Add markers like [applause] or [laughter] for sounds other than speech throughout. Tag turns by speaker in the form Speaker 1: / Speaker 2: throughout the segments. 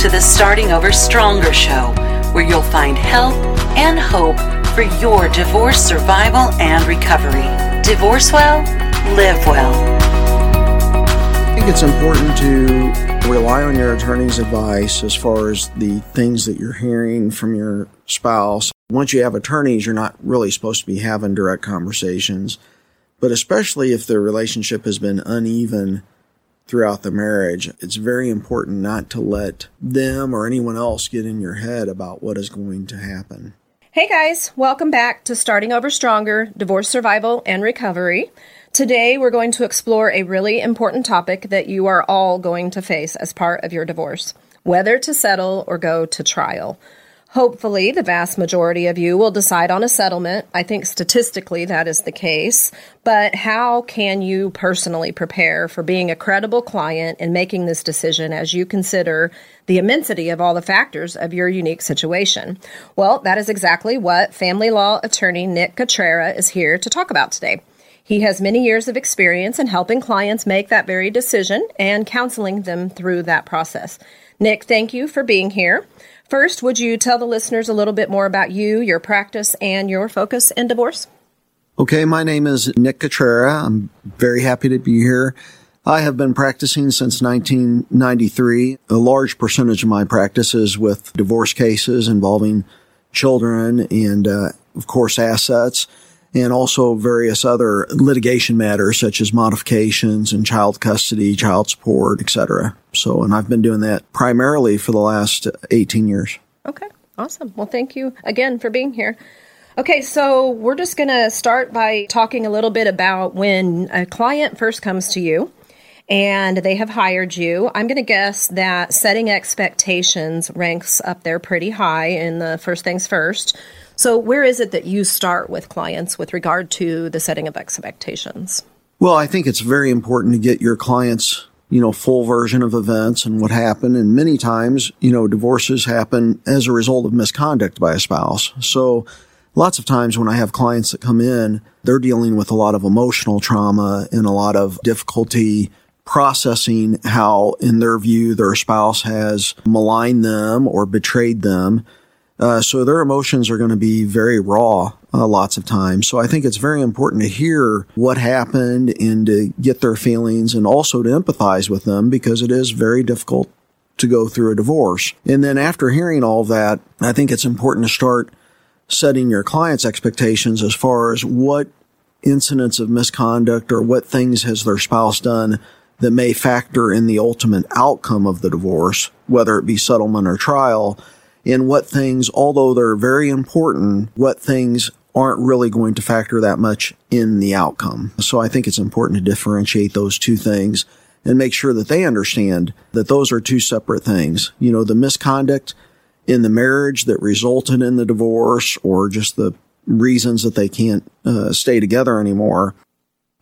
Speaker 1: to the Starting Over Stronger show, where you'll find help and hope for your divorce survival and recovery. Divorce well, live well.
Speaker 2: I think it's important to rely on your attorney's advice as far as the things that you're hearing from your spouse. Once you have attorneys, you're not really supposed to be having direct conversations, but especially if the relationship has been uneven throughout the marriage, it's very important not to let them or anyone else get in your head about what is going to happen.
Speaker 3: Hey guys, welcome back to Starting Over Stronger Divorce Survival and Recovery. Today we're going to explore a really important topic that you are all going to face as part of your divorce whether to settle or go to trial. Hopefully, the vast majority of you will decide on a settlement. I think statistically that is the case. But how can you personally prepare for being a credible client and making this decision as you consider the immensity of all the factors of your unique situation? Well, that is exactly what family law attorney Nick Cutrera is here to talk about today. He has many years of experience in helping clients make that very decision and counseling them through that process. Nick, thank you for being here. First, would you tell the listeners a little bit more about you, your practice, and your focus in divorce?
Speaker 2: Okay, my name is Nick Cutrera. I'm very happy to be here. I have been practicing since 1993. A large percentage of my practice is with divorce cases involving children and, uh, of course, assets and also various other litigation matters such as modifications and child custody, child support, etc. So, and I've been doing that primarily for the last 18 years.
Speaker 3: Okay, awesome. Well, thank you again for being here. Okay, so we're just going to start by talking a little bit about when a client first comes to you and they have hired you. I'm going to guess that setting expectations ranks up there pretty high in the first things first. So, where is it that you start with clients with regard to the setting of expectations?
Speaker 2: Well, I think it's very important to get your clients, you know, full version of events and what happened. And many times, you know, divorces happen as a result of misconduct by a spouse. So, lots of times when I have clients that come in, they're dealing with a lot of emotional trauma and a lot of difficulty processing how, in their view, their spouse has maligned them or betrayed them. Uh, so their emotions are going to be very raw uh, lots of times. So I think it's very important to hear what happened and to get their feelings and also to empathize with them because it is very difficult to go through a divorce. And then after hearing all that, I think it's important to start setting your client's expectations as far as what incidents of misconduct or what things has their spouse done that may factor in the ultimate outcome of the divorce, whether it be settlement or trial in what things, although they're very important, what things aren't really going to factor that much in the outcome. So I think it's important to differentiate those two things and make sure that they understand that those are two separate things. You know, the misconduct in the marriage that resulted in the divorce or just the reasons that they can't uh, stay together anymore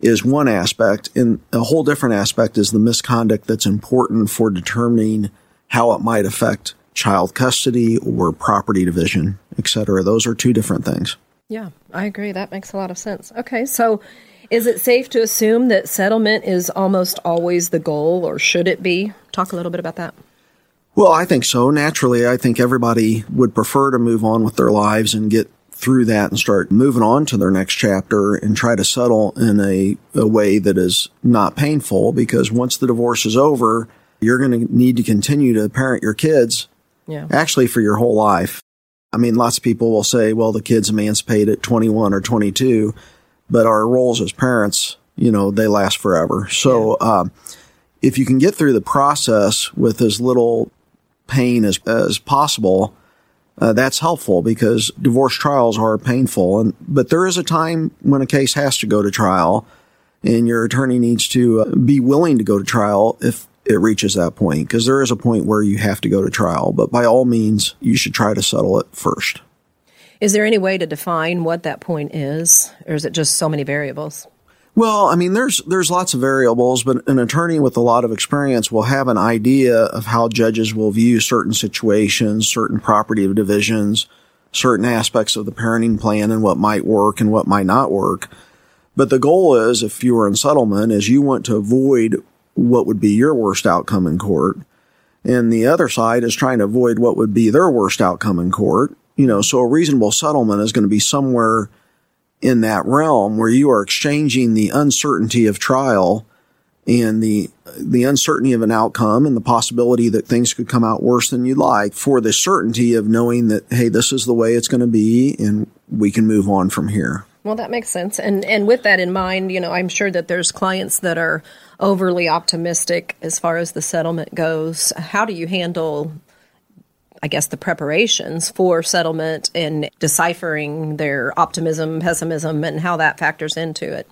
Speaker 2: is one aspect and a whole different aspect is the misconduct that's important for determining how it might affect child custody or property division, etc. Those are two different things.
Speaker 3: Yeah, I agree. That makes a lot of sense. Okay, so is it safe to assume that settlement is almost always the goal, or should it be? Talk a little bit about that.
Speaker 2: Well, I think so. Naturally, I think everybody would prefer to move on with their lives and get through that and start moving on to their next chapter and try to settle in a, a way that is not painful because once the divorce is over, you're going to need to continue to parent your kids yeah. Actually, for your whole life. I mean, lots of people will say, well, the kid's emancipated at 21 or 22, but our roles as parents, you know, they last forever. So, yeah. um, if you can get through the process with as little pain as, as possible, uh, that's helpful because divorce trials are painful. And, but there is a time when a case has to go to trial and your attorney needs to uh, be willing to go to trial if it reaches that point because there is a point where you have to go to trial, but by all means, you should try to settle it first.
Speaker 3: Is there any way to define what that point is, or is it just so many variables?
Speaker 2: Well, I mean, there's there's lots of variables, but an attorney with a lot of experience will have an idea of how judges will view certain situations, certain property divisions, certain aspects of the parenting plan, and what might work and what might not work. But the goal is, if you are in settlement, is you want to avoid what would be your worst outcome in court. and the other side is trying to avoid what would be their worst outcome in court. You know, so a reasonable settlement is going to be somewhere in that realm where you are exchanging the uncertainty of trial and the the uncertainty of an outcome and the possibility that things could come out worse than you'd like for the certainty of knowing that hey this is the way it's going to be and we can move on from here
Speaker 3: well that makes sense and and with that in mind you know i'm sure that there's clients that are overly optimistic as far as the settlement goes how do you handle I guess, the preparations for settlement and deciphering their optimism, pessimism, and how that factors into it.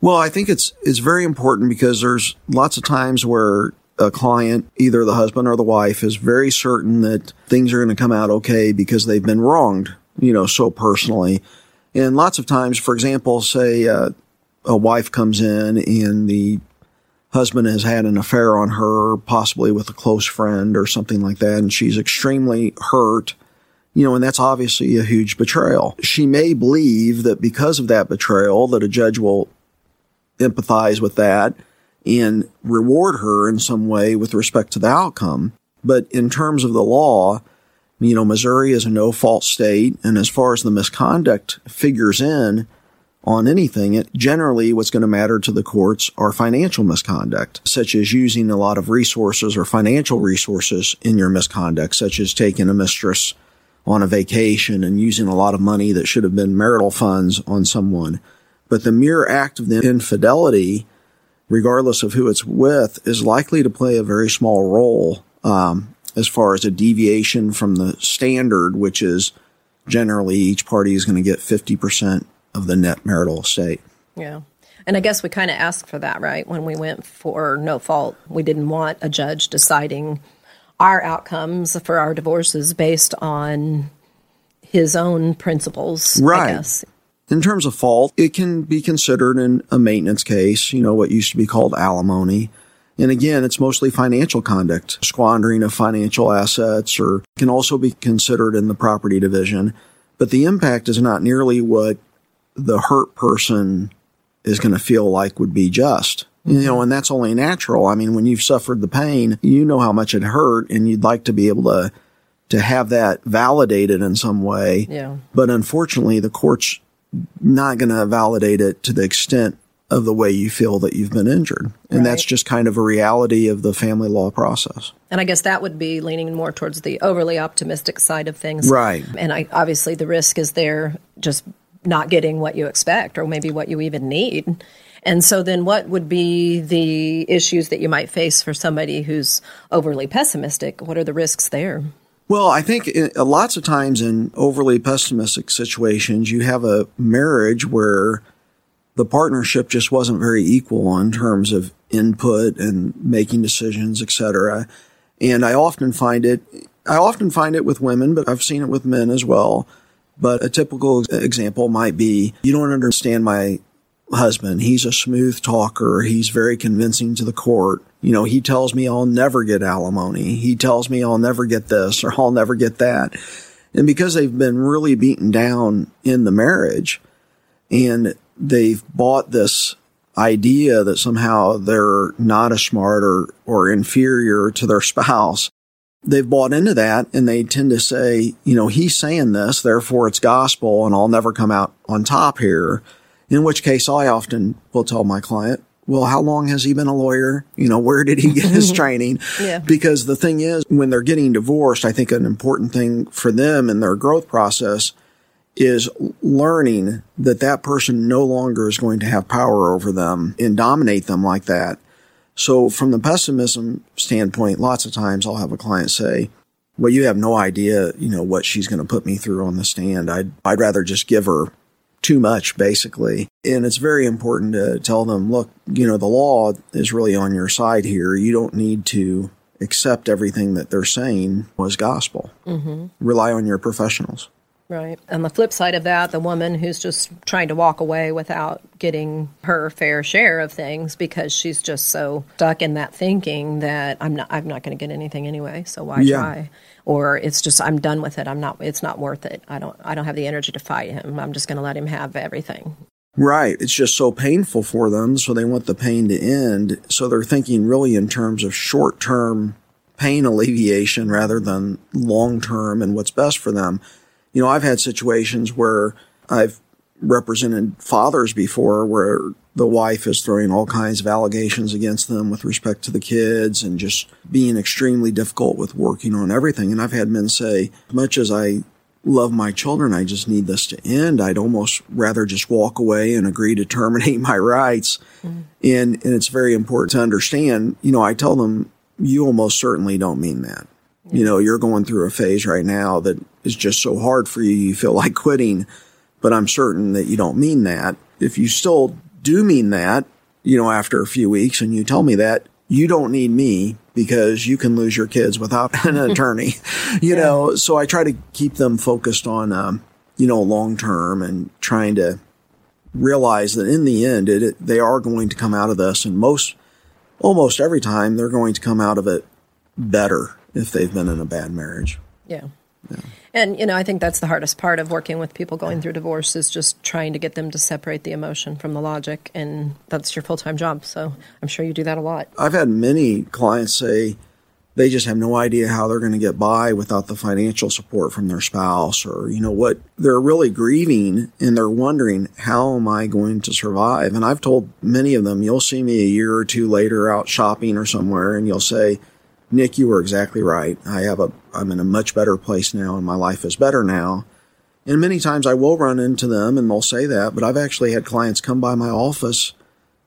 Speaker 2: Well, I think it's it's very important because there's lots of times where a client, either the husband or the wife, is very certain that things are going to come out okay because they've been wronged, you know, so personally. And lots of times, for example, say uh, a wife comes in and the husband has had an affair on her, possibly with a close friend or something like that, and she's extremely hurt. You know, and that's obviously a huge betrayal. She may believe that because of that betrayal, that a judge will empathize with that and reward her in some way with respect to the outcome. But in terms of the law, you know, Missouri is a no fault state. And as far as the misconduct figures in on anything, it generally what's going to matter to the courts are financial misconduct, such as using a lot of resources or financial resources in your misconduct, such as taking a mistress on a vacation and using a lot of money that should have been marital funds on someone. But the mere act of the infidelity, regardless of who it's with, is likely to play a very small role um, as far as a deviation from the standard, which is generally each party is going to get 50% of the net marital estate.
Speaker 3: Yeah. And I guess we kind of asked for that, right? When we went for no fault, we didn't want a judge deciding our outcomes for our divorces based on his own principles.
Speaker 2: Right. In terms of fault, it can be considered in a maintenance case, you know, what used to be called alimony. And again, it's mostly financial conduct, squandering of financial assets, or can also be considered in the property division. But the impact is not nearly what the hurt person is going to feel like would be just. You mm-hmm. know, and that's only natural. I mean, when you've suffered the pain, you know how much it hurt and you'd like to be able to to have that validated in some way.
Speaker 3: Yeah.
Speaker 2: But unfortunately, the courts not going to validate it to the extent of the way you feel that you've been injured. And right. that's just kind of a reality of the family law process.
Speaker 3: And I guess that would be leaning more towards the overly optimistic side of things.
Speaker 2: Right.
Speaker 3: And I, obviously the risk is there just not getting what you expect or maybe what you even need. And so then what would be the issues that you might face for somebody who's overly pessimistic? What are the risks there?
Speaker 2: Well, I think in, uh, lots of times in overly pessimistic situations, you have a marriage where the partnership just wasn't very equal in terms of input and making decisions, etc. And I often find it, I often find it with women, but I've seen it with men as well. But a typical example might be, you don't understand my husband. He's a smooth talker. He's very convincing to the court. You know, he tells me I'll never get alimony. He tells me I'll never get this or I'll never get that. And because they've been really beaten down in the marriage and they've bought this idea that somehow they're not as smart or, or inferior to their spouse, they've bought into that and they tend to say, you know, he's saying this, therefore it's gospel and I'll never come out on top here. In which case I often will tell my client, well, how long has he been a lawyer? You know, where did he get his [laughs] training?
Speaker 3: yeah.
Speaker 2: Because the thing is, when they're getting divorced, I think an important thing for them in their growth process is learning that that person no longer is going to have power over them and dominate them like that. So from the pessimism standpoint, lots of times I'll have a client say, well, you have no idea, you know, what she's going to put me through on the stand. I'd, I'd rather just give her too much, basically. And it's very important to tell them, look, you know, the law is really on your side here. You don't need to accept everything that they're saying was gospel.
Speaker 3: Mm-hmm.
Speaker 2: Rely on your professionals.
Speaker 3: Right. And the flip side of that, the woman who's just trying to walk away without getting her fair share of things because she's just so stuck in that thinking that I'm not I'm not going to get anything anyway, so why yeah. try? Or it's just I'm done with it. I'm not it's not worth it. I don't I don't have the energy to fight him. I'm just going to let him have everything.
Speaker 2: Right. It's just so painful for them, so they want the pain to end. So they're thinking really in terms of short-term pain alleviation rather than long term and what's best for them. You know, I've had situations where I've represented fathers before where the wife is throwing all kinds of allegations against them with respect to the kids and just being extremely difficult with working on everything. And I've had men say, much as I love my children, I just need this to end. I'd almost rather just walk away and agree to terminate [laughs] my rights. Mm. And, and it's very important to understand, you know, I tell them, you almost certainly don't mean that. You know, you're going through a phase right now that is just so hard for you, you feel like quitting, but I'm certain that you don't mean that. If you still do mean that, you know, after a few weeks and you tell me that, you don't need me because you can lose your kids without [laughs] an attorney, [laughs] you yeah. know. So I try to keep them focused on, um, you know, long term and trying to realize that in the end, it, it, they are going to come out of this, and most, almost every time, they're going to come out of it better if they've been in a bad marriage.
Speaker 3: Yeah. yeah. And you know, I think that's the hardest part of working with people going through divorce is just trying to get them to separate the emotion from the logic, and that's your full time job. So I'm sure you do that a lot.
Speaker 2: I've had many clients say they just have no idea how they're going to get by without the financial support from their spouse, or you know what they're really grieving and they're wondering how am I going to survive. And I've told many of them, you'll see me a year or two later out shopping or somewhere, and you'll say Nick, you were exactly right. I have a, I'm in a much better place now and my life is better now. And many times I will run into them and they'll say that, but I've actually had clients come by my office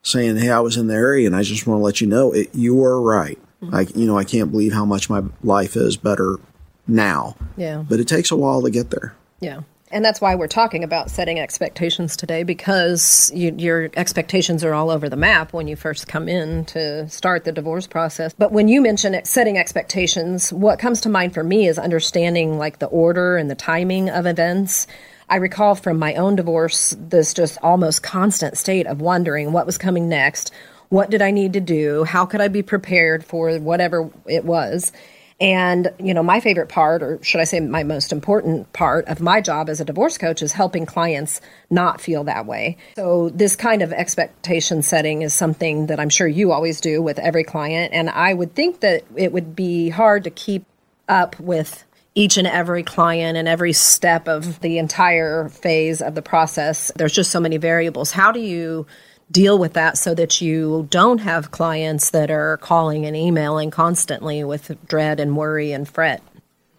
Speaker 2: saying, Hey, I was in the area and I just want to let you know it, you were right. Mm-hmm. I, you know, I can't believe how much my life is better now.
Speaker 3: Yeah.
Speaker 2: But it takes a while to get there.
Speaker 3: Yeah. And that's why we're talking about setting expectations today because you, your expectations are all over the map when you first come in to start the divorce process. But when you mention it, setting expectations, what comes to mind for me is understanding like the order and the timing of events. I recall from my own divorce this just almost constant state of wondering what was coming next. What did I need to do? How could I be prepared for whatever it was? And, you know, my favorite part, or should I say my most important part of my job as a divorce coach is helping clients not feel that way. So, this kind of expectation setting is something that I'm sure you always do with every client. And I would think that it would be hard to keep up with each and every client and every step of the entire phase of the process. There's just so many variables. How do you deal with that so that you don't have clients that are calling and emailing constantly with dread and worry and fret?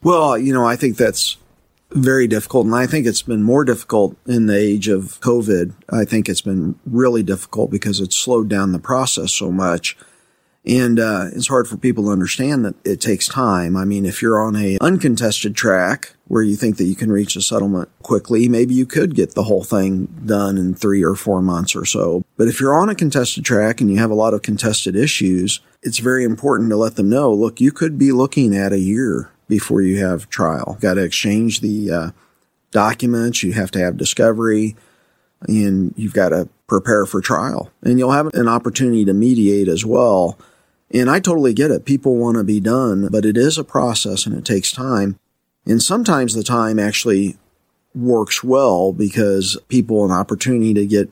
Speaker 2: Well, you know, I think that's very difficult. And I think it's been more difficult in the age of COVID. I think it's been really difficult because it's slowed down the process so much. And uh, it's hard for people to understand that it takes time. I mean, if you're on a uncontested track where you think that you can reach a settlement quickly, maybe you could get the whole thing done in three or four months or so. But if you're on a contested track and you have a lot of contested issues, it's very important to let them know, look, you could be looking at a year before you have trial. Got to exchange the uh, documents. You have to have discovery and you've got to prepare for trial and you'll have an opportunity to mediate as well and I totally get it. People want to be done, but it is a process and it takes time. And sometimes the time actually works well because people an opportunity to get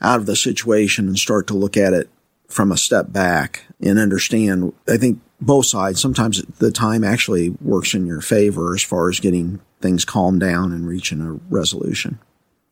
Speaker 2: out of the situation and start to look at it from a step back and understand. I think both sides, sometimes the time actually works in your favor as far as getting things calmed down and reaching a resolution.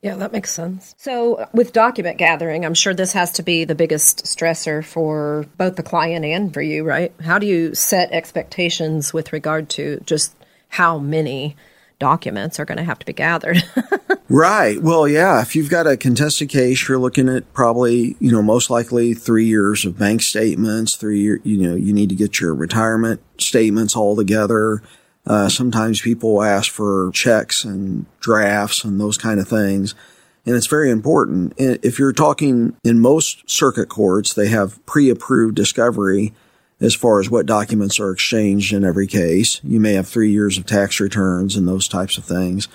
Speaker 3: Yeah, that makes sense. So, uh, with document gathering, I'm sure this has to be the biggest stressor for both the client and for you, right? How do you set expectations with regard to just how many documents are going to have to be gathered? [laughs]
Speaker 2: right. Well, yeah, if you've got a contested case, you're looking at probably, you know, most likely 3 years of bank statements, 3 year, you know, you need to get your retirement statements all together uh, sometimes people ask for checks and drafts and those kind of things. And it's very important. If you're talking in most circuit courts, they have pre-approved discovery as far as what documents are exchanged in every case. You may have three years of tax returns and those types of things.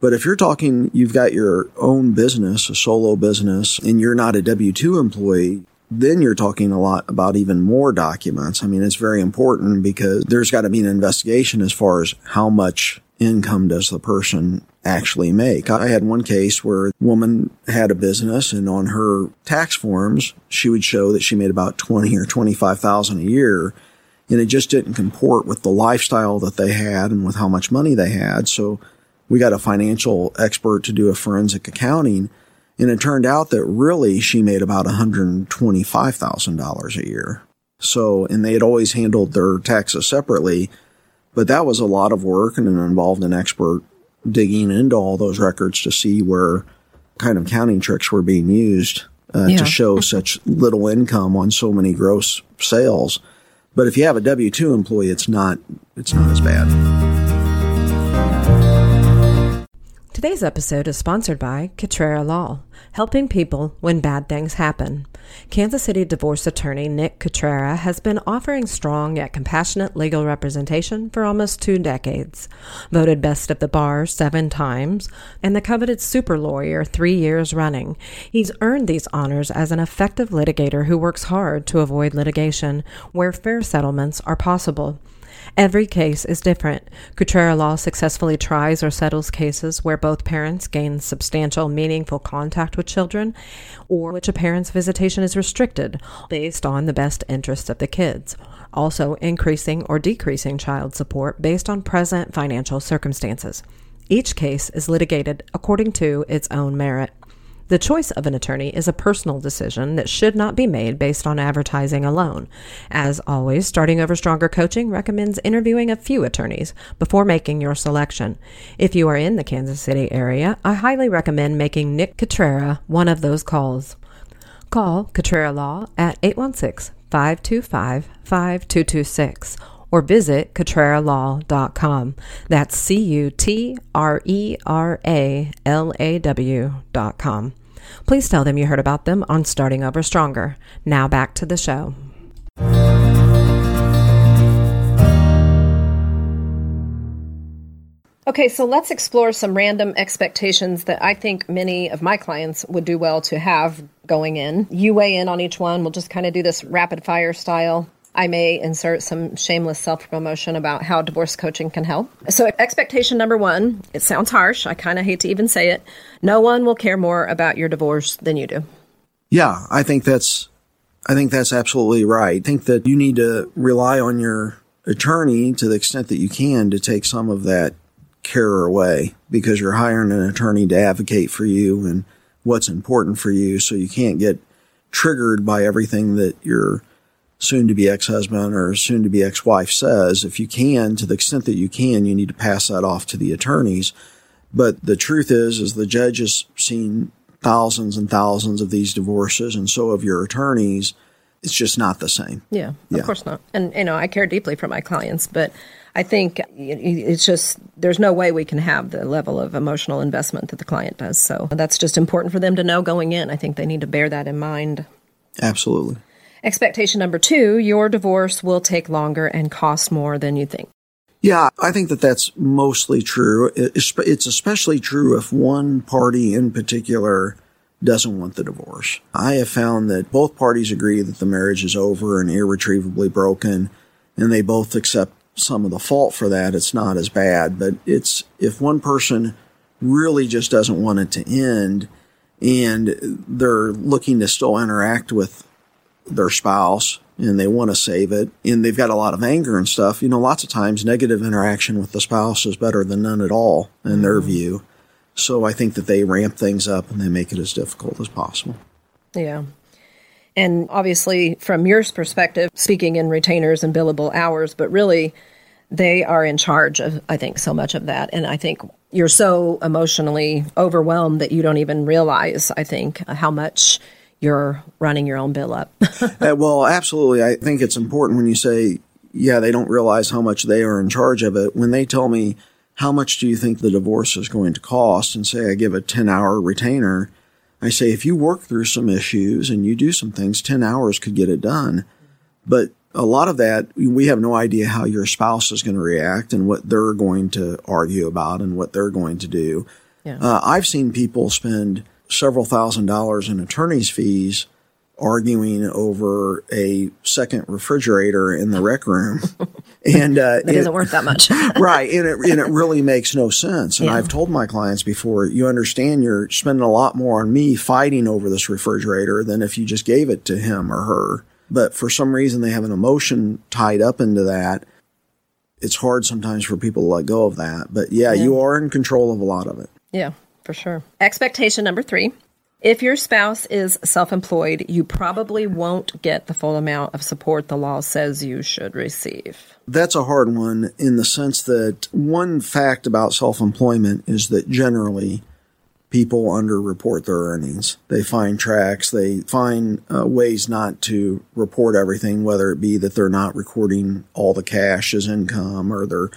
Speaker 2: But if you're talking, you've got your own business, a solo business, and you're not a W-2 employee, then you're talking a lot about even more documents. I mean, it's very important because there's got to be an investigation as far as how much income does the person actually make. I had one case where a woman had a business and on her tax forms, she would show that she made about 20 or 25,000 a year. and it just didn't comport with the lifestyle that they had and with how much money they had. So we got a financial expert to do a forensic accounting. And it turned out that really she made about $125,000 a year. So, and they had always handled their taxes separately, but that was a lot of work and it involved an expert digging into all those records to see where kind of counting tricks were being used uh, yeah. to show such little income on so many gross sales. But if you have a W two employee, it's not it's not as bad.
Speaker 4: Today's episode is sponsored by Cutrera Law, helping people when bad things happen. Kansas City divorce attorney Nick Cutrera has been offering strong yet compassionate legal representation for almost two decades. Voted best of the bar seven times and the coveted super lawyer three years running, he's earned these honors as an effective litigator who works hard to avoid litigation where fair settlements are possible. Every case is different. Cutrera Law successfully tries or settles cases where both parents gain substantial, meaningful contact with children, or which a parent's visitation is restricted based on the best interests of the kids. Also, increasing or decreasing child support based on present financial circumstances. Each case is litigated according to its own merit. The choice of an attorney is a personal decision that should not be made based on advertising alone. As always, Starting Over Stronger Coaching recommends interviewing a few attorneys before making your selection. If you are in the Kansas City area, I highly recommend making Nick Cutrera one of those calls. Call Cutrera Law at 816 525 5226 or visit CutreraLaw.com. That's C U T R E R A L A W.com. Please tell them you heard about them on Starting Over Stronger. Now back to the show.
Speaker 3: Okay, so let's explore some random expectations that I think many of my clients would do well to have going in. You weigh in on each one. We'll just kind of do this rapid fire style. I may insert some shameless self promotion about how divorce coaching can help. So, expectation number one it sounds harsh. I kind of hate to even say it. No one will care more about your divorce than you do.
Speaker 2: Yeah, I think that's. I think that's absolutely right. I think that you need to rely on your attorney to the extent that you can to take some of that care away because you're hiring an attorney to advocate for you and what's important for you so you can't get triggered by everything that your soon to be ex-husband or soon to be ex-wife says if you can to the extent that you can you need to pass that off to the attorneys but the truth is is the judge has seen thousands and thousands of these divorces and so have your attorneys it's just not the same
Speaker 3: yeah, yeah. of course not and you know i care deeply for my clients but I think it's just there's no way we can have the level of emotional investment that the client does. So that's just important for them to know going in. I think they need to bear that in mind.
Speaker 2: Absolutely.
Speaker 3: Expectation number two your divorce will take longer and cost more than you think.
Speaker 2: Yeah, I think that that's mostly true. It's especially true if one party in particular doesn't want the divorce. I have found that both parties agree that the marriage is over and irretrievably broken, and they both accept some of the fault for that. It's not as bad, but it's if one person really just doesn't want it to end and they're looking to still interact with their spouse and they want to save it and they've got a lot of anger and stuff, you know, lots of times negative interaction with the spouse is better than none at all in mm-hmm. their view. So I think that they ramp things up and they make it as difficult as possible.
Speaker 3: Yeah. And obviously, from your perspective, speaking in retainers and billable hours, but really, they are in charge of, I think, so much of that. And I think you're so emotionally overwhelmed that you don't even realize, I think, how much you're running your own bill up. [laughs]
Speaker 2: uh, well, absolutely. I think it's important when you say, yeah, they don't realize how much they are in charge of it. When they tell me, how much do you think the divorce is going to cost? And say I give a 10 hour retainer, I say, if you work through some issues and you do some things, 10 hours could get it done. But a lot of that, we have no idea how your spouse is going to react and what they're going to argue about and what they're going to do. Yeah. Uh, I've seen people spend several thousand dollars in attorney's fees arguing over a second refrigerator in the rec room. [laughs]
Speaker 3: And uh, it isn't worth that much. [laughs]
Speaker 2: right. And it, and it really makes no sense. And yeah. I've told my clients before, you understand you're spending a lot more on me fighting over this refrigerator than if you just gave it to him or her. but for some reason they have an emotion tied up into that. It's hard sometimes for people to let go of that. But yeah, yeah. you are in control of a lot of it.
Speaker 3: Yeah, for sure. Expectation number three if your spouse is self employed, you probably won't get the full amount of support the law says you should receive.
Speaker 2: That's a hard one in the sense that one fact about self employment is that generally people underreport their earnings. They find tracks, they find uh, ways not to report everything, whether it be that they're not recording all the cash as income or they're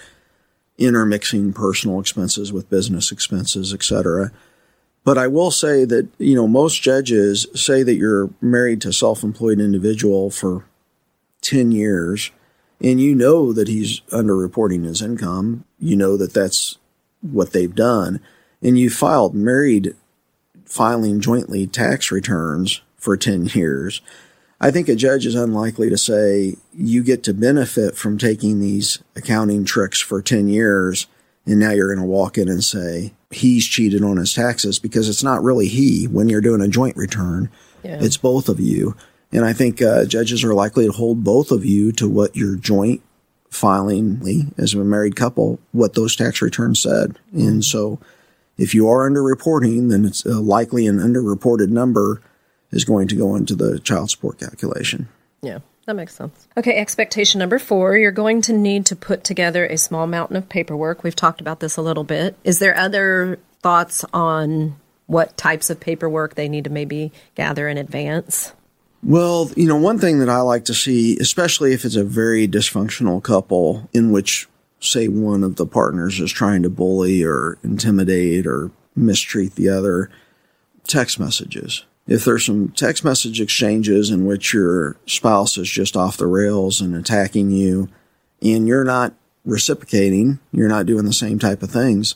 Speaker 2: intermixing personal expenses with business expenses, etc. But I will say that, you know, most judges say that you're married to self-employed individual for 10 years and you know that he's underreporting his income. You know that that's what they've done. And you filed married filing jointly tax returns for 10 years. I think a judge is unlikely to say you get to benefit from taking these accounting tricks for 10 years and now you're going to walk in and say he's cheated on his taxes because it's not really he when you're doing a joint return. Yeah. It's both of you. And I think uh, judges are likely to hold both of you to what your joint filing as a married couple, what those tax returns said. Mm-hmm. And so if you are underreporting, then it's uh, likely an underreported number is going to go into the child support calculation.
Speaker 3: Yeah. That makes sense. Okay, expectation number four you're going to need to put together a small mountain of paperwork. We've talked about this a little bit. Is there other thoughts on what types of paperwork they need to maybe gather in advance?
Speaker 2: Well, you know, one thing that I like to see, especially if it's a very dysfunctional couple in which, say, one of the partners is trying to bully or intimidate or mistreat the other, text messages if there's some text message exchanges in which your spouse is just off the rails and attacking you and you're not reciprocating, you're not doing the same type of things,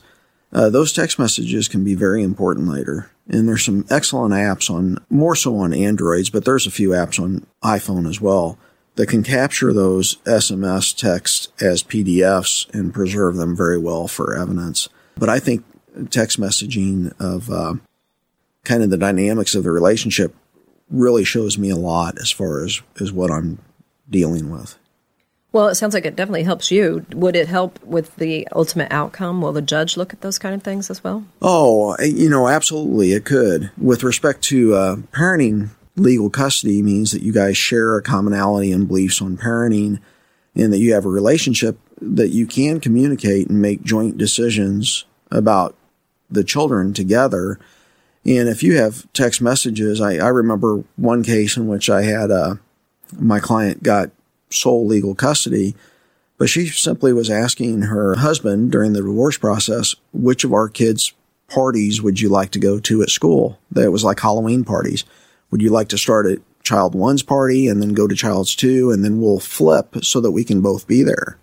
Speaker 2: uh, those text messages can be very important later. And there's some excellent apps on, more so on Androids, but there's a few apps on iPhone as well that can capture those SMS texts as PDFs and preserve them very well for evidence. But I think text messaging of uh, kind of the dynamics of the relationship really shows me a lot as far as, as what I'm dealing with.
Speaker 3: Well, it sounds like it definitely helps you. Would it help with the ultimate outcome? Will the judge look at those kind of things as well?
Speaker 2: Oh, you know, absolutely, it could. With respect to uh, parenting, legal custody means that you guys share a commonality in beliefs on parenting and that you have a relationship that you can communicate and make joint decisions about the children together and if you have text messages, I, I remember one case in which I had uh, my client got sole legal custody, but she simply was asking her husband during the divorce process, which of our kids' parties would you like to go to at school? That was like Halloween parties. Would you like to start at child one's party and then go to child's two and then we'll flip so that we can both be there?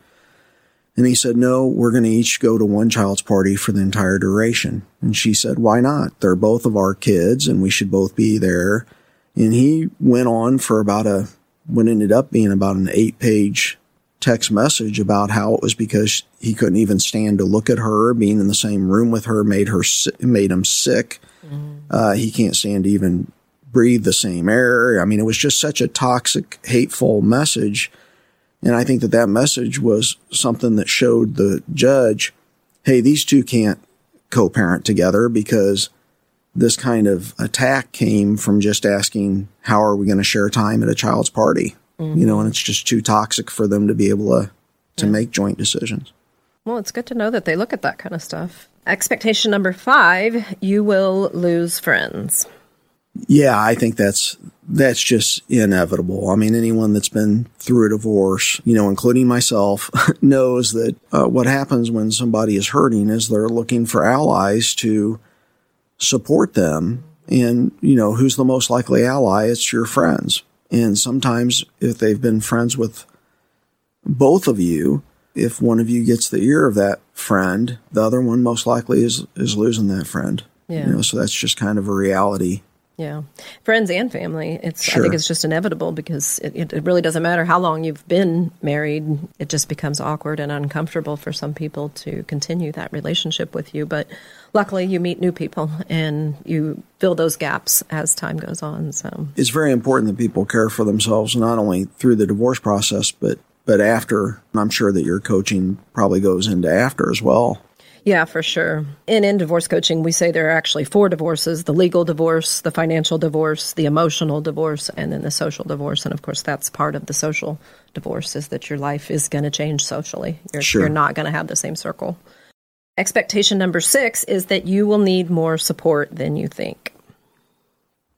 Speaker 2: And he said, no, we're going to each go to one child's party for the entire duration. And she said, why not? They're both of our kids and we should both be there. And he went on for about a, what ended up being about an eight page text message about how it was because he couldn't even stand to look at her. Being in the same room with her made her, made him sick. Mm. Uh, he can't stand to even breathe the same air. I mean, it was just such a toxic, hateful message and I think that that message was something that showed the judge, hey, these two can't co-parent together because this kind of attack came from just asking, how are we going to share time at a child's party? Mm-hmm. You know, and it's just too toxic for them to be able to, to yeah. make joint decisions.
Speaker 3: Well, it's good to know that they look at that kind of stuff. Expectation number five, you will lose friends.
Speaker 2: Yeah, I think that's that's just inevitable. I mean, anyone that's been through a divorce, you know, including myself, [laughs] knows that uh, what happens when somebody is hurting is they're looking for allies to support them. And, you know, who's the most likely ally? It's your friends. And sometimes if they've been friends with both of you, if one of you gets the ear of that friend, the other one most likely is, is losing that friend. Yeah. You know, so that's just kind of a reality
Speaker 3: Yeah, friends and family. It's
Speaker 2: Sure.
Speaker 3: I think it's just inevitable because it, it, it really doesn't matter how long you've been married. It just becomes awkward and uncomfortable for some people to continue that relationship with you. But luckily, you meet new people and you fill those gaps as time goes on. So
Speaker 2: It's very important that people care for themselves not only through the divorce process, but but after. And I'm sure that your coaching probably goes into after as well.
Speaker 3: Yeah, for sure. And in divorce coaching, we say there are actually four divorces the legal divorce, the financial divorce, the emotional divorce, and then the social divorce. And of course, that's part of the social divorce is that your life is going to change socially. You're,
Speaker 2: Sure.
Speaker 3: you're not going to have the same circle. Expectation number six is that you will need more support than you think,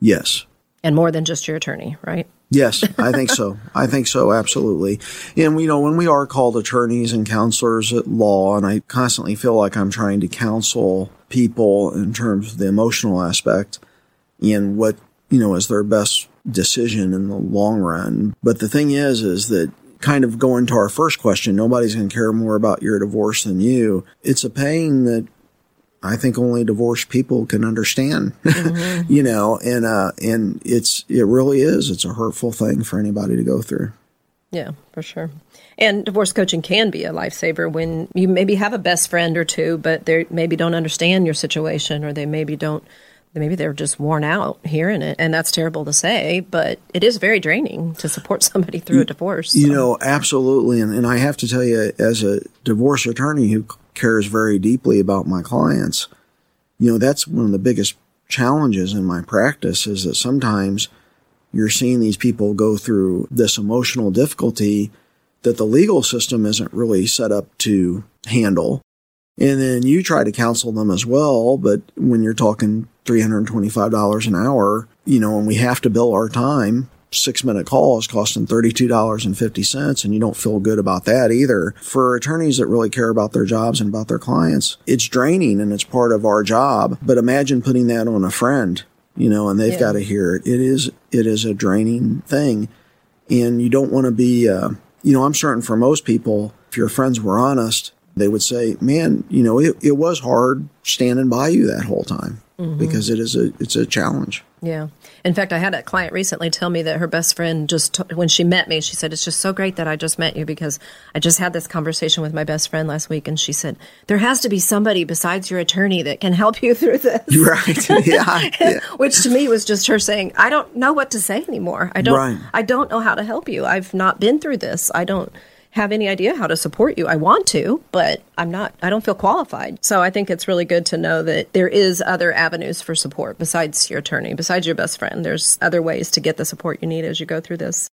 Speaker 2: Yes.
Speaker 3: And more than just your attorney, right?
Speaker 2: Yes, I think so. I think so, absolutely. And you know, when we are called attorneys and counselors at law, and I constantly feel like I'm trying to counsel people in terms of the emotional aspect and what, you know, is their best decision in the long run. But the thing is, is that kind of going to our first question, nobody's going to care more about your divorce than you. It's a pain that I think only divorced people can understand, [laughs] you know, and, uh, and it's, it really is. It's a hurtful thing for anybody to go through.
Speaker 3: Yeah, for sure. And divorce coaching can be a lifesaver when you maybe have a best friend or two, but they maybe don't understand your situation or they maybe don't, maybe they're just worn out hearing it. And that's terrible to say, but it is very draining to support [laughs] somebody through a divorce.
Speaker 2: You know, absolutely. And, and I have to tell you, as a divorce attorney who cares very deeply about my clients, you know, that's one of the biggest challenges in my practice is that sometimes you're seeing these people go through this emotional difficulty that the legal system isn't really set up to handle. And then you try to counsel them as well. But when you're talking $325 an hour, you know, and we have to bill our time, six minute call is costing $32.50 and you don't feel good about that either. For attorneys that really care about their jobs and about their clients, it's draining and it's part of our job. But imagine putting that on a friend, you know, and they've
Speaker 3: Yeah.
Speaker 2: got to hear it. It is, it is a draining thing. And you don't want to be, uh, you know, I'm certain for most people, if your friends were honest, they would say, man, you know, it, it was hard standing by you that whole time mm-hmm. because it is a, it's a challenge.
Speaker 3: Yeah. In fact, I had a client recently tell me that her best friend just, t- when she met me, she said, It's just so great that I just met you because I just had this conversation with my best friend last week. And she said, There has to be somebody besides your attorney that can help you [laughs] through this.
Speaker 2: Right. [laughs] yeah. yeah.
Speaker 3: Which to me was just her saying, I don't know what to say anymore. I don't,
Speaker 2: Right.
Speaker 3: I don't know how to help you. I've not been through this. I don't have any idea how to support you. I want to, but I'm not, I don't feel qualified. So I think it's really good to know that there is other avenues for support besides your attorney, besides your best friend. There's other ways to get the support you need as you go through this.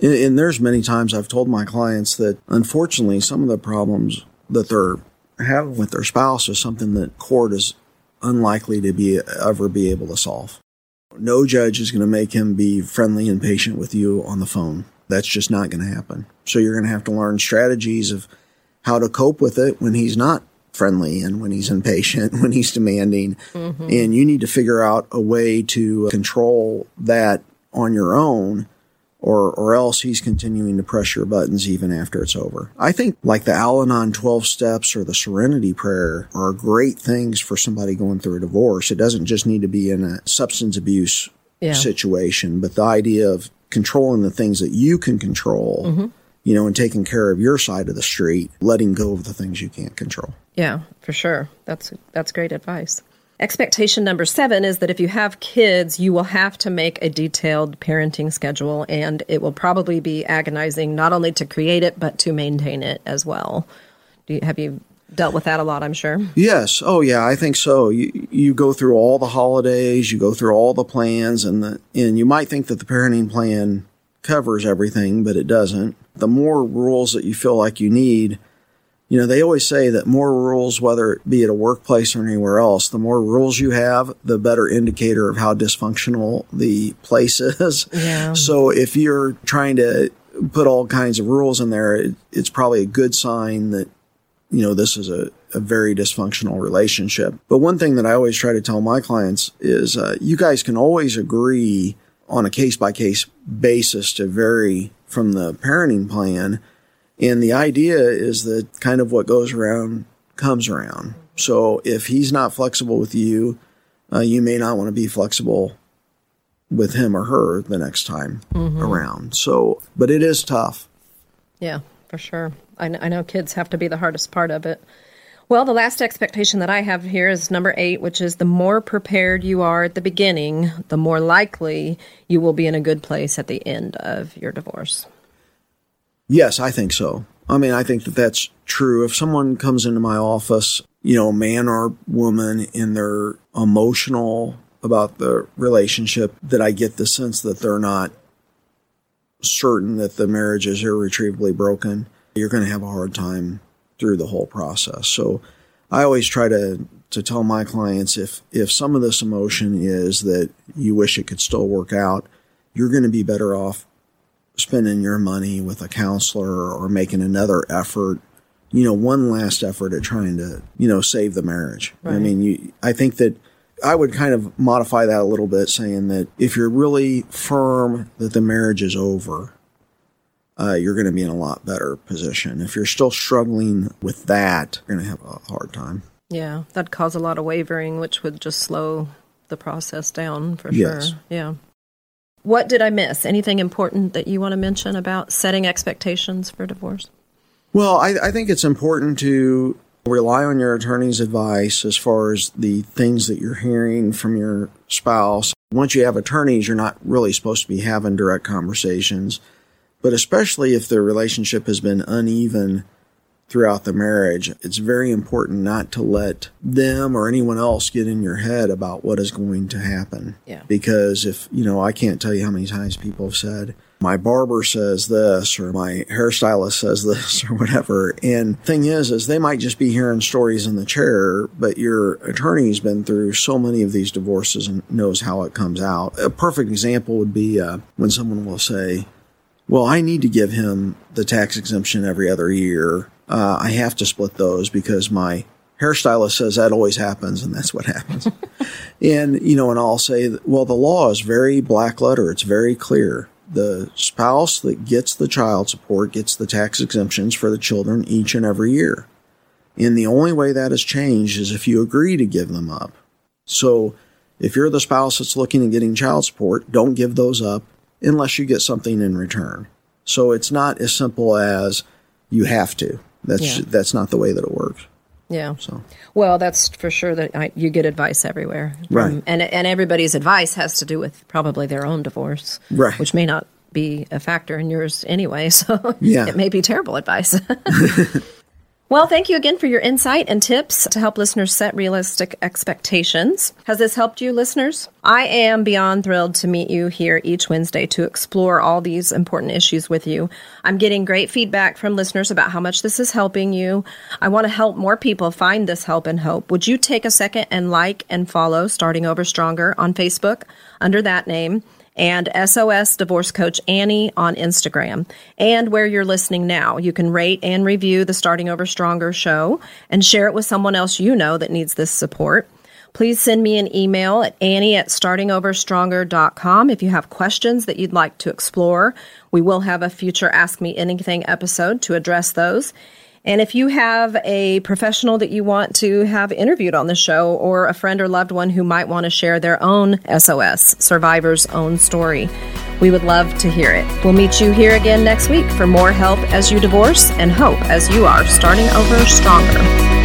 Speaker 2: And, there's many times I've told my clients that unfortunately some of the problems that they're having with their spouse is something that court is unlikely to be ever be able to solve. No judge is going to make him be friendly and patient with you on the phone. That's just not going to happen. So you're going to have to learn strategies of how to cope with it when he's not friendly and when he's impatient, [laughs] when he's demanding. Mm-hmm. And you need to figure out a way to uh, control that on your own or or else he's continuing to press your buttons even after it's over. I think like the Al-Anon 12 steps or the serenity prayer are great things for somebody going through a divorce. It doesn't just need to be in a substance abuse
Speaker 3: Yeah.
Speaker 2: situation, but the idea of controlling the things that you can control, mm-hmm. you know, and taking care of your side of the street, letting go of the things you can't control.
Speaker 3: Yeah, for sure. That's that's great advice. Expectation number seven is that if you have kids, you will have to make a detailed parenting schedule, and it will probably be agonizing not only to create it but to maintain it as well. Do you, have you dealt with that a lot? I'm sure.
Speaker 2: Yes. Oh, yeah. I think so. You you go through all the holidays, you go through all the plans, and the and you might think that the parenting plan covers everything, but it doesn't. The more rules that you feel like you need, you know, they always say that more rules, whether it be at a workplace or anywhere else, the more rules you have, the better indicator of how dysfunctional the place [laughs] is.
Speaker 3: Yeah.
Speaker 2: So if you're trying to put all kinds of rules in there, it, it's probably a good sign that you know, this is a, a very dysfunctional relationship. But one thing that I always try to tell my clients is uh, you guys can always agree on a case by case basis to vary from the parenting plan. And the idea is that kind of what goes around comes around. So if he's not flexible with you, uh, you may not want to be flexible with him or her the next time around. So, but it is tough.
Speaker 3: Yeah, for sure. I, I know kids have to be the hardest part of it. Well, the last expectation that I have here is number eight, which is the more prepared you are at the beginning, the more likely you will be in a good place at the end of your divorce.
Speaker 2: Yes, I think so. I mean, I think that that's true. If someone comes into my office, you know, man or woman, and they're emotional about the relationship, that I get the sense that they're not certain that the marriage is irretrievably broken, you're going to have a hard time through the whole process. So I always try to to tell my clients if if some of this emotion is that you wish it could still work out, you're going to be better off spending your money with a counselor or making another effort, you know, one last effort at trying to, you know, save the marriage. I mean, you I think that I would kind of modify that a little bit saying that if you're really firm that the marriage is over, uh, you're going to be in a lot better position. If you're still struggling with that, you're going to have a hard time.
Speaker 3: Yeah, that'd cause a lot of wavering, which would just slow the process down for
Speaker 2: Yes.
Speaker 3: sure. Yeah. What did I miss? Anything important that you want to mention about setting expectations for divorce?
Speaker 2: Well, I, I think it's important to rely on your attorney's advice as far as the things that you're hearing from your spouse. Once you have attorneys, you're not really supposed to be having direct conversations, but especially if the relationship has been uneven throughout the marriage, it's very important not to let them or anyone else get in your head about what is going to happen.
Speaker 3: Yeah.
Speaker 2: Because if, you know, I can't tell you how many times people have said, my barber says this or my hairstylist says this or whatever. And thing is, is they might just be hearing stories in the chair, but your attorney's been through so many of these divorces and knows how it comes out. A perfect example would be uh, when someone will say, well, I need to give him the tax exemption every other year. Uh, I have to split those because my hairstylist says that always happens, and that's what happens. [laughs] and, you know, and I'll say, well, the law is very black letter, it's very clear. The spouse that gets the child support gets the tax exemptions for the children each and every year. And the only way that has changed is if you agree to give them up. So if you're the spouse that's looking at getting child support, don't give those up unless you get something in return. So it's not as simple as you have to. That's
Speaker 3: Yeah.
Speaker 2: that's not the way that it works.
Speaker 3: Yeah.
Speaker 2: So
Speaker 3: Well, that's for sure that I, you get advice everywhere.
Speaker 2: Right.
Speaker 3: And, and everybody's advice has to do with probably their own divorce.
Speaker 2: Right.
Speaker 3: Which may not be a factor in yours anyway. [laughs] So
Speaker 2: Yeah.
Speaker 3: it may be terrible advice. [laughs] [laughs] well, thank you again for your insight and tips to help listeners set realistic expectations. Has this helped you, listeners? I am beyond thrilled to meet you here each Wednesday to explore all these important issues with you. I'm getting great feedback from listeners about how much this is helping you. I want to help more people find this help and hope. Would you take a second and like and follow Starting Over Stronger on Facebook under that name? And SOS Divorce Coach Annie on Instagram. And where you're listening now, you can rate and review the Starting Over Stronger show and share it with someone else you know that needs this support. Please send me an email at annie at startingoverstronger.com if you have questions that you'd like to explore. We will have a future Ask Me Anything episode to address those. And if you have a professional that you want to have interviewed on the show, or a friend or loved one who might want to share their own SOS, survivor's own story, we would love to hear it. We'll meet you here again next week for more help as you divorce and hope as you are starting over stronger.